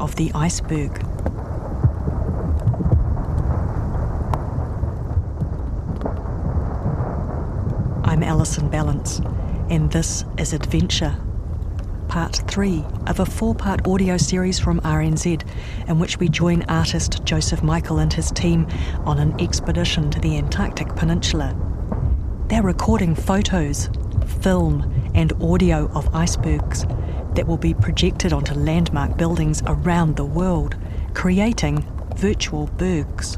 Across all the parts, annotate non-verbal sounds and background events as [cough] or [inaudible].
of the Iceberg. I'm Alison Ballance, and this is Adventure, part three of a four part audio series from RNZ, in which we join artist Joseph Michael and his team on an expedition to the Antarctic Peninsula. They're recording photos, film, and audio of icebergs that will be projected onto landmark buildings around the world, creating virtual bergs.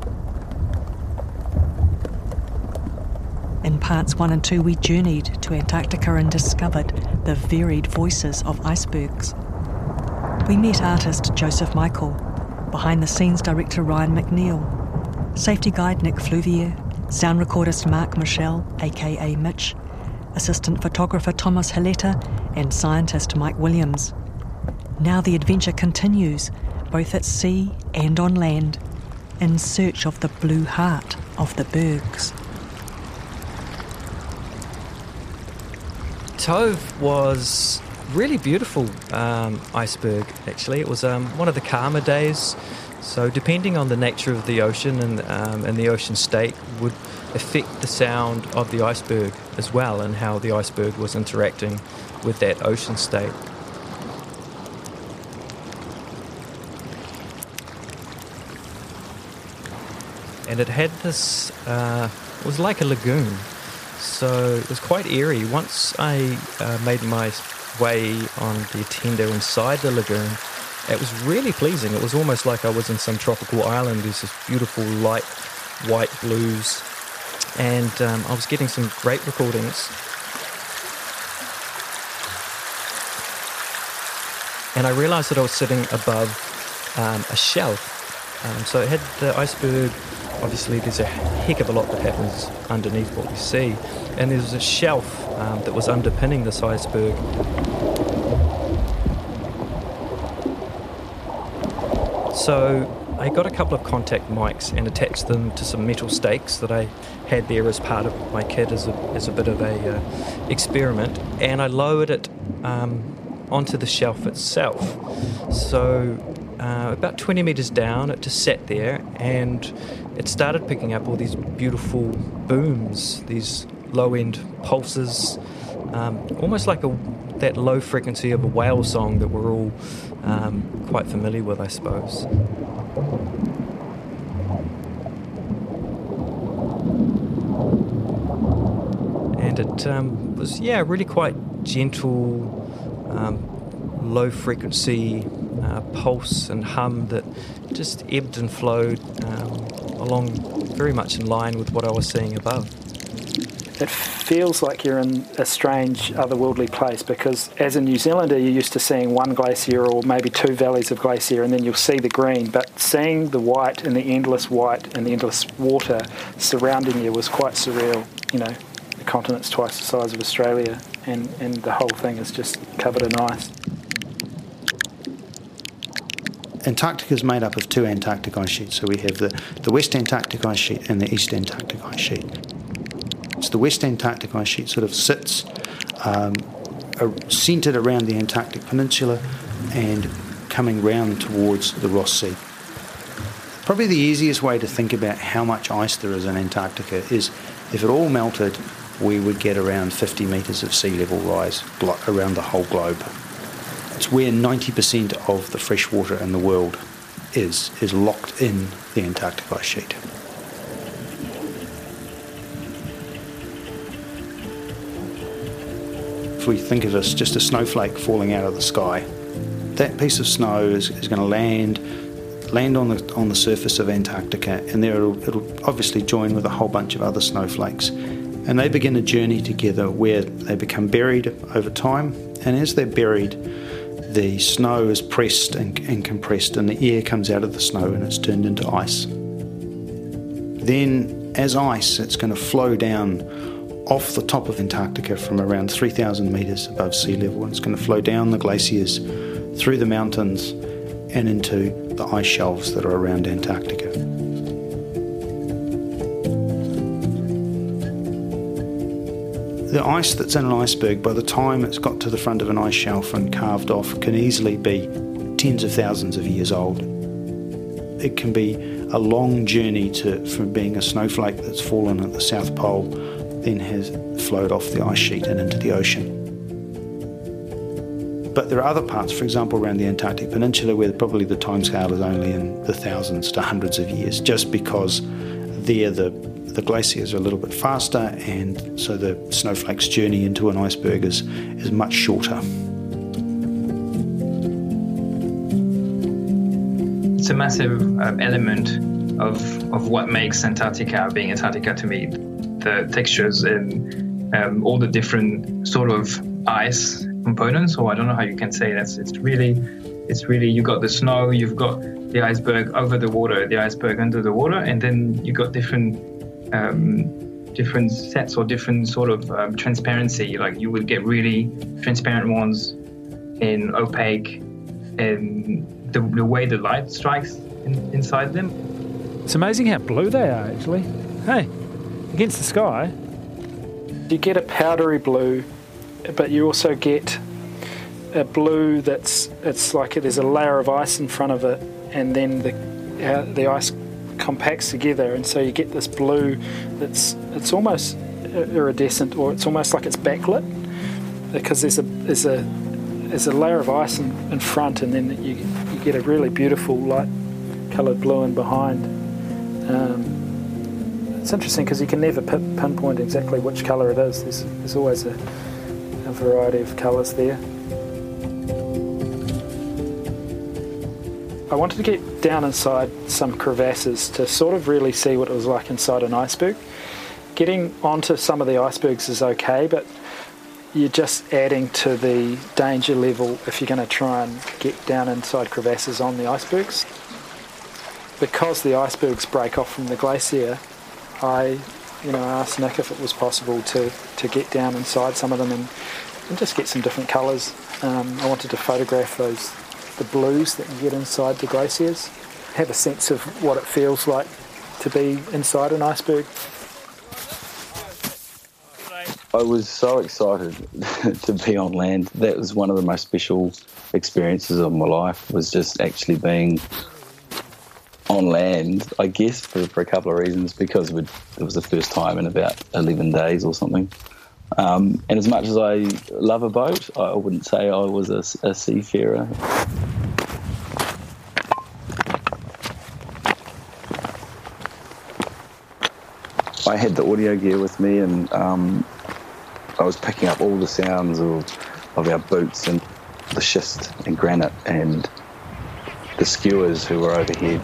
In parts one and two, we journeyed to Antarctica and discovered the varied voices of icebergs. We met artist Joseph Michael, behind the scenes director Ryan McNeil, safety guide Nick Fluvier, sound recordist Mark Mitchell, aka Mitch, assistant photographer Thomas Hileta, and scientist Mike Williams. Now the adventure continues, both at sea and on land, in search of the blue heart of the bergs. Tove was really beautiful um, iceberg. Actually, it was um, one of the calmer days. So, depending on the nature of the ocean and um, and the ocean state, would affect the sound of the iceberg as well, and how the iceberg was interacting with that ocean state. And it had this, uh, it was like a lagoon. So it was quite eerie. Once I uh, made my way on the tender inside the lagoon, it was really pleasing. It was almost like I was in some tropical island. There's this beautiful light white blues, and um, I was getting some great recordings and I realized that I was sitting above um, a shelf. Um, so it had the iceberg. Obviously, there's a heck of a lot that happens underneath what we see, and there's a shelf um, that was underpinning this iceberg. So I got a couple of contact mics and attached them to some metal stakes that I had there as part of my kit as a, as a bit of a uh, experiment, and I lowered it um, onto the shelf itself. So, uh, about 20 metres down, it just sat there and it started picking up all these beautiful booms, these low end pulses, um, almost like a, that low frequency of a whale song that we're all um, quite familiar with, I suppose. And it um, was, yeah, really quite gentle, um, low frequency uh, pulse and hum that just ebbed and flowed um, along very much in line with what I was seeing above. It feels like you're in a strange, otherworldly place because, as a New Zealander, you're used to seeing one glacier or maybe two valleys of glacier, and then you'll see the green. But seeing the white and the endless white and the endless water surrounding you was quite surreal. You know, the continent's twice the size of Australia, and, and the whole thing is just covered in ice. Antarctica is made up of two Antarctic ice sheets. So we have the, the West Antarctic ice sheet and the East Antarctic ice sheet. So the West Antarctic ice sheet sort of sits um, centred around the Antarctic Peninsula and coming round towards the Ross Sea. Probably the easiest way to think about how much ice there is in Antarctica is if it all melted, we would get around 50 metres of sea level rise around the whole globe. It's where 90% of the fresh water in the world is, is locked in the Antarctic ice sheet. If we think of it as just a snowflake falling out of the sky, that piece of snow is, is going to land land on the on the surface of Antarctica, and there it'll, it'll obviously join with a whole bunch of other snowflakes, and they begin a journey together where they become buried over time, and as they're buried, the snow is pressed and, and compressed, and the air comes out of the snow and it's turned into ice. Then, as ice, it's going to flow down off the top of Antarctica from around 3,000 metres above sea level, it's going to flow down the glaciers through the mountains and into the ice shelves that are around Antarctica. The ice that's in an iceberg, by the time it's got to the front of an ice shelf and calved off, can easily be tens of thousands of years old. It can be a long journey to, from being a snowflake that's fallen at the South Pole, then has flowed off the ice sheet and into the ocean. But there are other parts, for example, around the Antarctic Peninsula, where probably the timescale is only in the thousands to hundreds of years, just because there the, the glaciers are a little bit faster, and so the snowflake's journey into an iceberg is, is much shorter. It's a massive uh, element of, of what makes Antarctica being Antarctica to me. The textures and um, all the different sort of ice components, or I don't know how you can say that. It's really, it's really you got the snow, you've got the iceberg over the water, the iceberg under the water, and then you got different, um, different sets or different sort of um, transparency. Like you would get really transparent ones, and opaque, and the, the way the light strikes in, inside them. It's amazing how blue they are, actually. Hey, against the sky. You get a powdery blue but you also get a blue that's it's like there's a layer of ice in front of it, and then the uh, the ice compacts together, and so you get this blue that's it's almost iridescent, or it's almost like it's backlit because there's a there's a there's a layer of ice in, in front, and then you you get a really beautiful light coloured blue in behind. Um, it's interesting because you can never pinpoint exactly which colour it is. There's, there's always a a variety of colours there. I wanted to get down inside some crevasses to sort of really see what it was like inside an iceberg. Getting onto some of the icebergs is okay, but you're just adding to the danger level if you're going to try and get down inside crevasses on the icebergs. Because the icebergs break off from the glacier, I you know, asked Nick if it was possible to, to get down inside some of them and, and just get some different colours. Um, I wanted to photograph those the blues that you get inside the glaciers, have a sense of what it feels like to be inside an iceberg. I was so excited [laughs] to be on land. That was one of the most special experiences of my life. Was just actually being on land, I guess, for, for a couple of reasons. Because it was the first time in about 11 days or something. Um, and as much as I love a boat, I wouldn't say I was a, a seafarer. I had the audio gear with me, and um, I was picking up all the sounds of, of our boots and the schist and granite and the skuas who were overhead.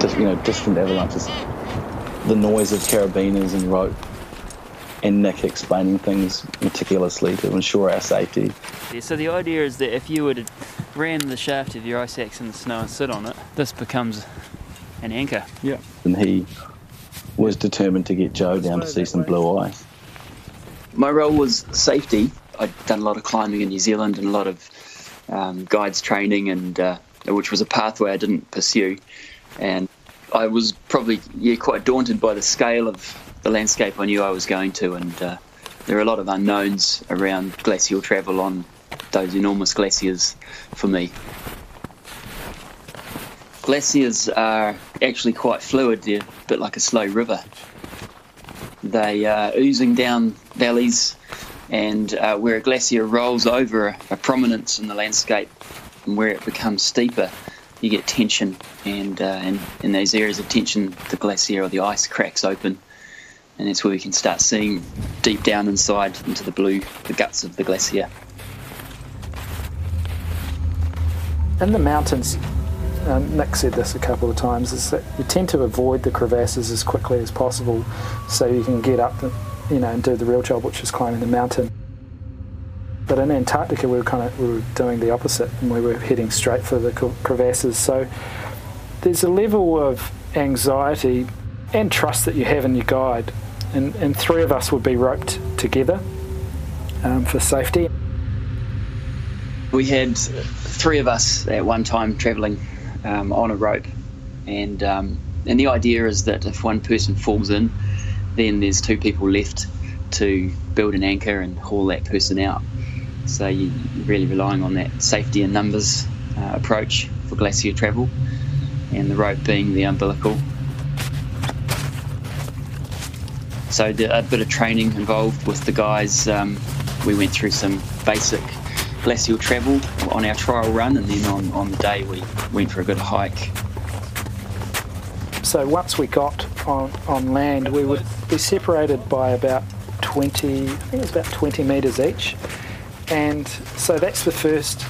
Just, you know, distant avalanches. The noise of carabiners and rope. And Nick explaining things meticulously to ensure our safety. Yeah, so the idea is that if you were to ram the shaft of your ice axe in the snow and sit on it, this becomes an anchor. Yeah. And he was determined to get Joe down to see some blue ice. My role was safety. I'd done a lot of climbing in New Zealand and a lot of um, guides training, and uh, which was a pathway I didn't pursue. And I was probably yeah quite daunted by the scale of the landscape I knew I was going to, and uh, there are a lot of unknowns around glacial travel on those enormous glaciers for me. Glaciers are actually quite fluid, they're a bit like a slow river. They are oozing down valleys and uh, where a glacier rolls over a, prominence in the landscape and where it becomes steeper, you get tension, and, uh, and in those areas of tension, the glacier or the ice cracks open, and that's where we can start seeing deep down inside into the blue, the guts of the glacier. In the mountains, um, Nick said this a couple of times, is that you tend to avoid the crevasses as quickly as possible so you can get up you know, and do the real job, which is climbing the mountain. But in Antarctica, we were kind of we were doing the opposite, and we were heading straight for the crevasses. So there's a level of anxiety and trust that you have in your guide, and, and three of us would be roped together um, for safety. We had three of us at one time travelling um, on a rope, and um, and the idea is that if one person falls in, then there's two people left to build an anchor and haul that person out. So you're really relying on that safety and numbers uh, approach for glacier travel, and the rope being the umbilical. So a bit of training involved with the guys. Um, we went through some basic glacial travel on our trial run, and then on, on the day we went for a good hike. So once we got on, on land, we would be separated by about 20, I think it was about 20 metres each. And so that's the first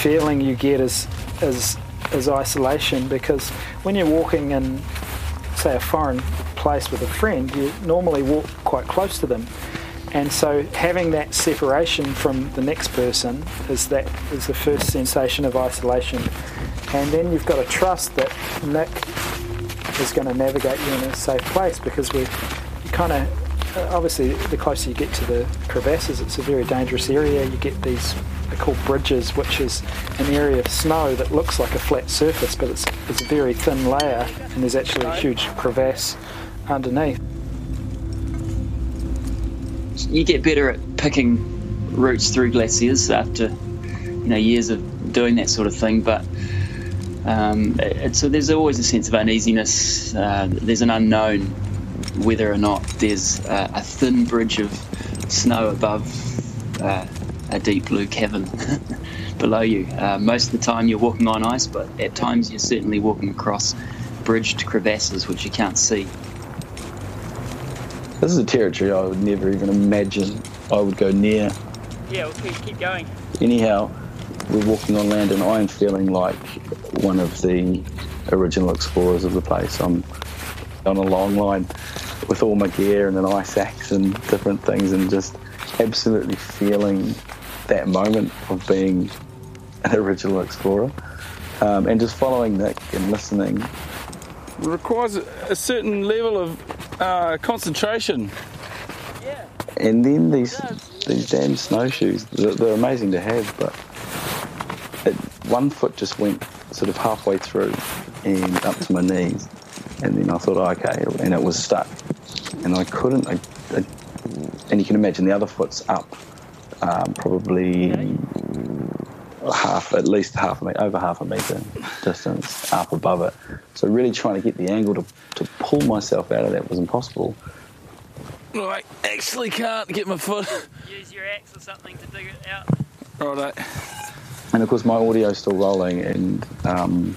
feeling you get as, as, as isolation because when you're walking in, say, a foreign place with a friend, you normally walk quite close to them. And so having that separation from the next person is that is the first sensation of isolation. And then you've got to trust that Nick is going to navigate you in a safe place because we're kind of obviously the closer you get to the crevasses it's a very dangerous area. You get these they're called bridges which is an area of snow that looks like a flat surface but it's, it's a very thin layer and there's actually a huge crevasse underneath. You get better at picking routes through glaciers after you know years of doing that sort of thing but um, it, so there's always a sense of uneasiness. Uh, there's an unknown whether or not there's a, a thin bridge of snow above uh, a deep blue cavern [laughs] below you. Uh, most of the time you're walking on ice, but at times you're certainly walking across bridged crevasses which you can't see. This is a territory I would never even imagine I would go near. Yeah, we'll keep, keep going. Anyhow, we're walking on land and I am feeling like one of the original explorers of the place. I'm on a long line with all my gear and an ice axe and different things and just absolutely feeling that moment of being an [laughs] original explorer um, and just following Nick and listening. It requires a certain level of uh, concentration. Yeah. And then these these damn snowshoes, they're, they're amazing to have, but it, one foot just went sort of halfway through and up to my knees, and then I thought, oh, okay, and it was stuck, and I couldn't. I, I, and you can imagine the other foot's up, um, probably half, at least half a meter, over half a meter distance up above it. So really trying to get the angle to, to pull myself out of that was impossible. Well, I actually can't get my foot. Use your axe or something to dig it out. Right. And of course, my audio's still rolling, and um,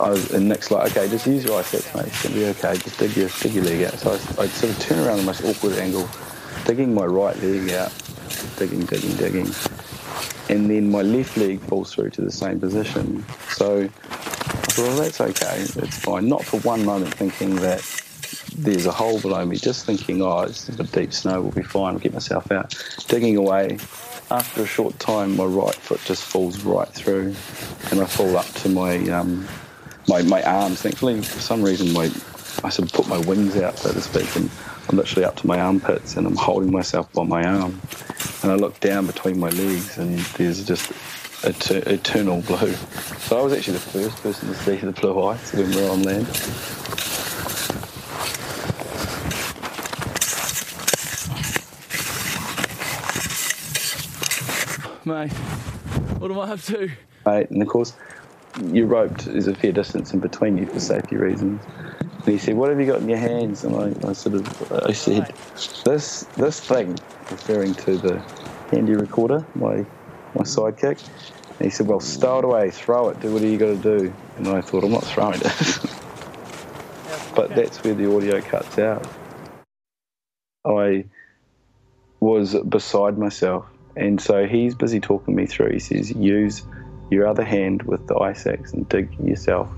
I was, and Nick's like, okay, just use your ice mate. It's gonna be okay. Just dig your dig your leg out. So I, I sort of turn around the most awkward angle, digging my right leg out, digging, digging, digging, and then my left leg falls through to the same position. So I thought, well, that's okay. It's fine. Not for one moment thinking that there's a hole below me. Just thinking, oh, it's a deep snow. We'll be fine. I'll get myself out. Digging away, after a short time, my right foot just falls right through, and I fall up to my um, my my arms. Thankfully, for some reason, my I sort of put my wings out, so to speak, and I'm literally up to my armpits, and I'm holding myself by my arm, and I look down between my legs, and there's just et- eternal blue. So I was actually the first person to see the blue when we were on land. Mate. What am I up to? Mate, and of course, your roped. is a fair distance in between you for safety reasons. And he said, "What have you got in your hands?" And I, I sort of, I said, "This, this thing," referring to the handy recorder, my, my sidekick. And he said, "Well, stow it away, throw it, do whatever you got to do." And I thought, "I'm not throwing it." [laughs] but that's where the audio cuts out. I was beside myself and so he's busy talking me through. He says, use your other hand with the ice axe and dig yourself,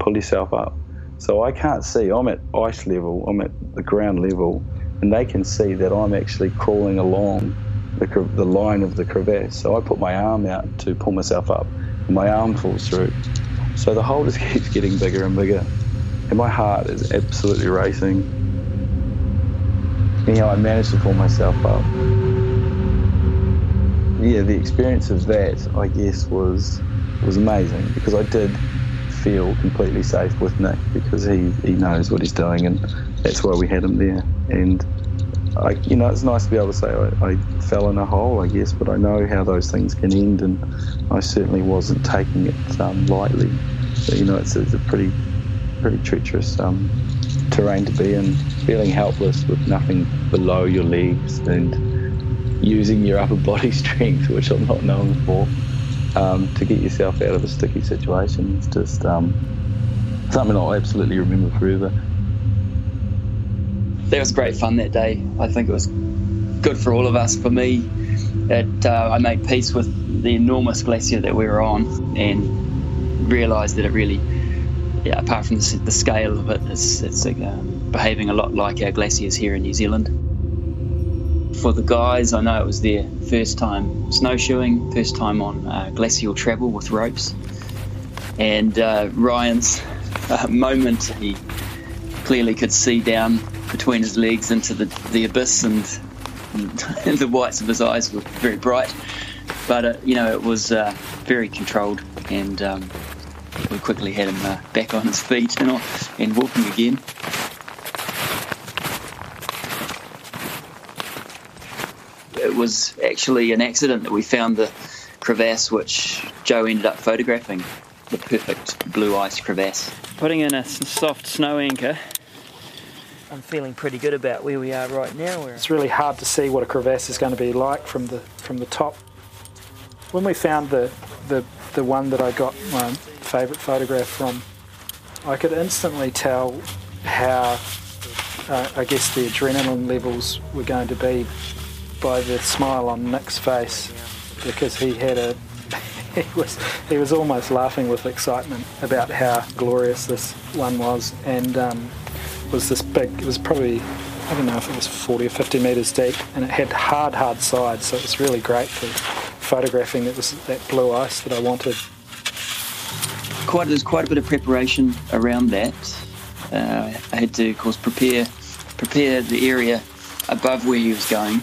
pull yourself up. So I can't see. I'm at ice level, I'm at the ground level, and they can see that I'm actually crawling along the, the line of the crevasse. So I put my arm out to pull myself up, and my arm falls through. So the hole just [laughs] keeps getting bigger and bigger, and my heart is absolutely racing. Anyhow, I managed to pull myself up. Yeah, the experience of that, I guess, was was amazing because I did feel completely safe with Nick because he, he knows what he's doing, and that's why we had him there. And I, you know, it's nice to be able to say I, I, fell in a hole, I guess, but I know how those things can end, and I certainly wasn't taking it um, lightly. But, you know, it's, it's, a pretty, pretty treacherous um, terrain to be in, feeling helpless with nothing below your legs and using your upper body [laughs] strength, which I'm not known for, um, to get yourself out of a sticky situation. It's just um, something I'll absolutely remember forever that was great fun that day. I think it was good for all of us. For me, it, uh, I made peace with the enormous glacier that we were on and realised that it really, yeah, apart from the, the scale of it, it's, it's uh, behaving a lot like our glaciers here in New Zealand. For the guys, I know it was their first time snowshoeing, first time on uh, glacial travel with ropes. And uh, Ryan's [laughs] uh, moment, he clearly could see down between his legs into the, the abyss, and, [laughs] and the whites of his eyes were very bright. But uh, you know, it was uh, very controlled, and um, we quickly had him uh, back on his feet and, and walking again. Was actually an accident that we found the crevasse which Joe ended up photographing, the perfect blue ice crevasse. Putting in a soft snow anchor I'm feeling pretty good about where we are right now. It's really hard to see what a crevasse is going to be like from the from the top. When we found the the, the one that I got my favourite photograph from, I could instantly tell how uh, I guess the adrenaline levels were going to be by the smile on Nick's face because he had a [laughs] he was he was almost laughing with excitement about how glorious this one was and um, was this big, it was probably, I don't know if it was 40 or 50 metres deep, and it had hard, hard sides, so it was really great for photographing. It was that blue ice that I wanted. Quite, there's quite a bit of preparation around that. Uh, I had to, of course, prepare prepare the area above where he was going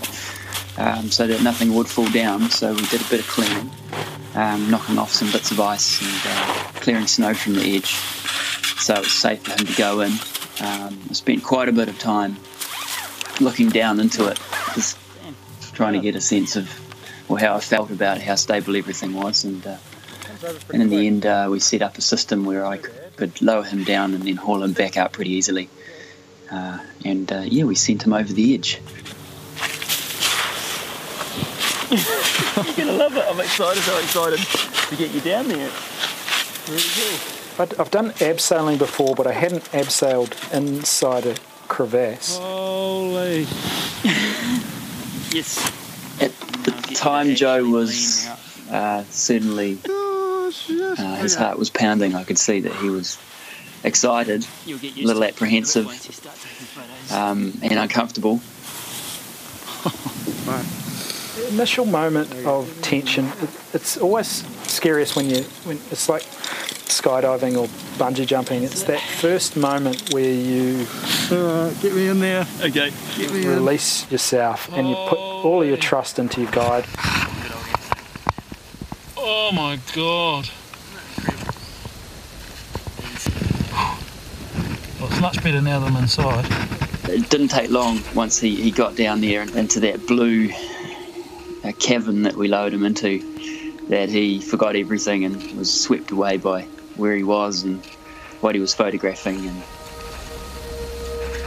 um, so that nothing would fall down. So we did a bit of cleaning, um, knocking off some bits of ice and uh, clearing snow from the edge so it was safe for him to go in um, I spent quite a bit of time looking down into it, just trying to get a sense of well, how I felt about how stable everything was. And, uh, and in the end, uh, we set up a system where I could lower him down and then haul him back up pretty easily. Uh, and uh, yeah, we sent him over the edge. You're gonna love it. I'm excited, so excited to get you down there. Really cool. I've done abseiling before, but I hadn't abseiled inside a crevasse. Holy. [laughs] yes. At the time, Joe was uh, certainly. Uh, his heart was pounding. I could see that he was excited, a little apprehensive, um, and uncomfortable. the initial moment of tension, it, it's always scariest when you when it's like skydiving or bungee jumping. It's that first moment where you get me in there. Okay, get me release in. yourself and you put all of your trust into your guide. Oh my god. Well, it's much better now than inside. It didn't take long once he, he got down there into that blue uh, cavern that we lowered him into that he forgot everything and was swept away by where he was and what he was photographing. And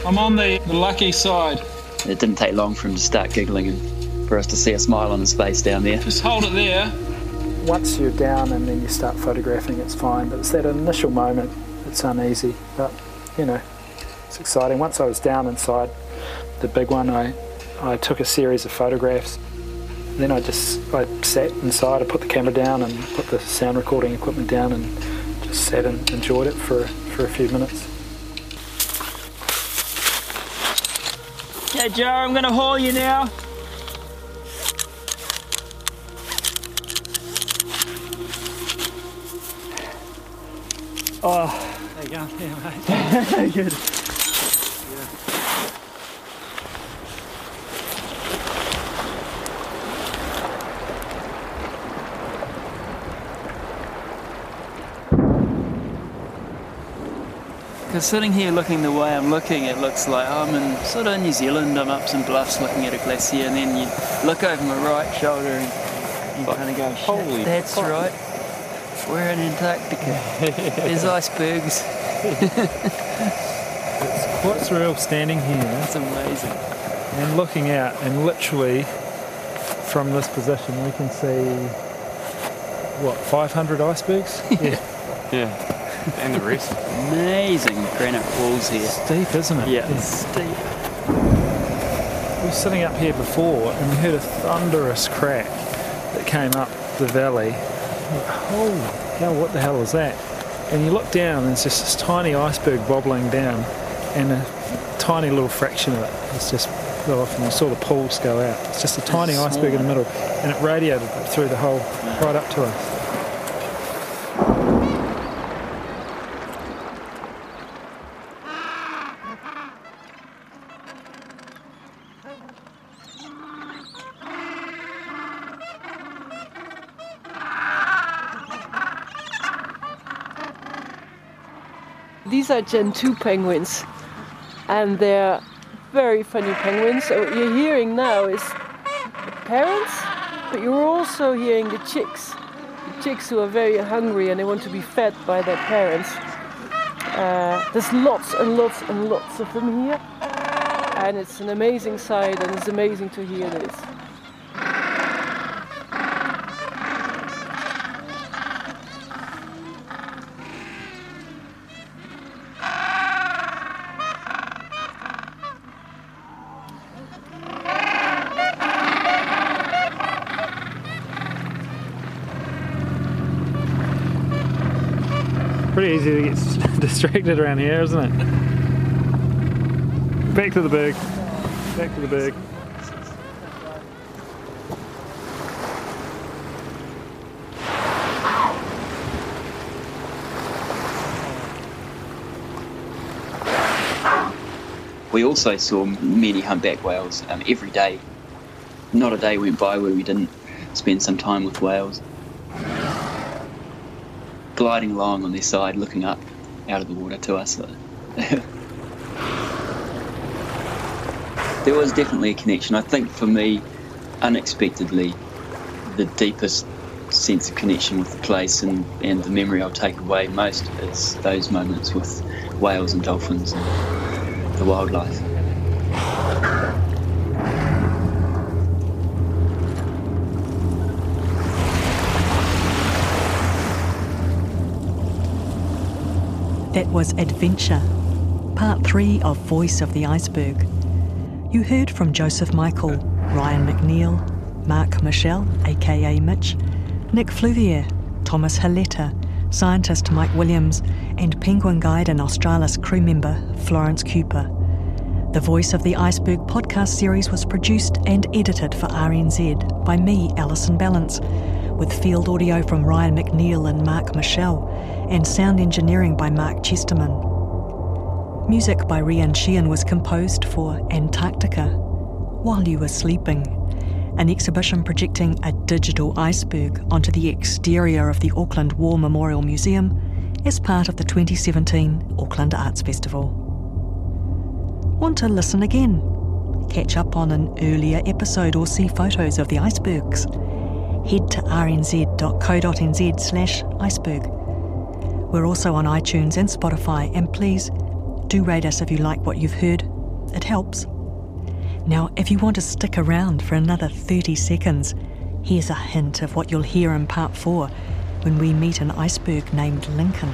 I'm on the, the lucky side. It didn't take long for him to start giggling and for us to see a smile on his face down there. Just hold it there. Once you're down and then you start photographing, it's fine. But it's that initial moment that's uneasy. But you know, it's exciting. Once I was down inside the big one, I I took a series of photographs. And then I just I sat inside. I put the camera down and put the sound recording equipment down and just sat and enjoyed it for for a few minutes. Hey Joe, I'm gonna haul you now. Oh, there you go. Yeah, mate. [laughs] Good. Because sitting here looking the way I'm looking, it looks like I'm in sort of New Zealand. I'm up some bluffs looking at a glacier, and then you look over my right shoulder and you kind of go, Holy that's fuck. right. We're in Antarctica. [laughs] There's icebergs. it's quite surreal standing here. It's amazing. And looking out, and literally from this position, we can see what 500 icebergs. [laughs] yeah. yeah and the rest. Amazing granite walls here. Steep, isn't it? Yeah, yeah. steep. We were sitting up here before and we heard a thunderous crack that came up the valley. Oh, hell, what the hell is that? And you look down and it's just this tiny iceberg bobbling down and a tiny little fraction of it it is just fell off and you saw the pools go out. It's just a tiny iceberg in the middle and it radiated through the hole right up to us. These are Gentoo penguins, and they're very funny penguins. So what you're hearing now is the parents, but you're also hearing the chicks. The chicks who are very hungry and they want to be fed by their parents. Uh, there's lots and lots and lots of them here, and it's an amazing sight, and it's amazing to hear this. Pretty easy to get [laughs] distracted around here, isn't it? Back to the berg. Back to the berg. We also saw many humpback whales um, every day. Not a day went by where we didn't spend some time with whales gliding along on their side, looking up out of the water to us. [laughs] there was definitely a connection. I think for me, unexpectedly, the deepest sense of connection with the place and, and the memory I'll take away most is those moments with whales and dolphins and the wildlife. That was Adventure, part three of Voice of the Iceberg. You heard from Joseph Michael, Ryan McNeil, Mark Mitchell, aka Mitch, Nick Fluvier, Thomas Haletta, scientist Mike Williams, and Penguin Guide and Australis crew member Florence Cooper. The Voice of the Iceberg podcast series was produced and edited for RNZ by me, Alison Ballance with field audio from Ryan McNeil and Mark Mitchell, and sound engineering by Mark Chesterman. Music by Rian Sheehan was composed for Antarctica while you were sleeping, an exhibition projecting a digital iceberg onto the exterior of the Auckland War Memorial Museum as part of the 2017 Auckland Arts Festival. Want to listen again? Catch up on an earlier episode or see photos of the icebergs? Head to rnz.co.nz slash iceberg. We're also on iTunes and Spotify, and please do rate us if you like what you've heard. It helps. Now, if you want to stick around for another 30 seconds, here's a hint of what you'll hear in part four when we meet an iceberg named Lincoln.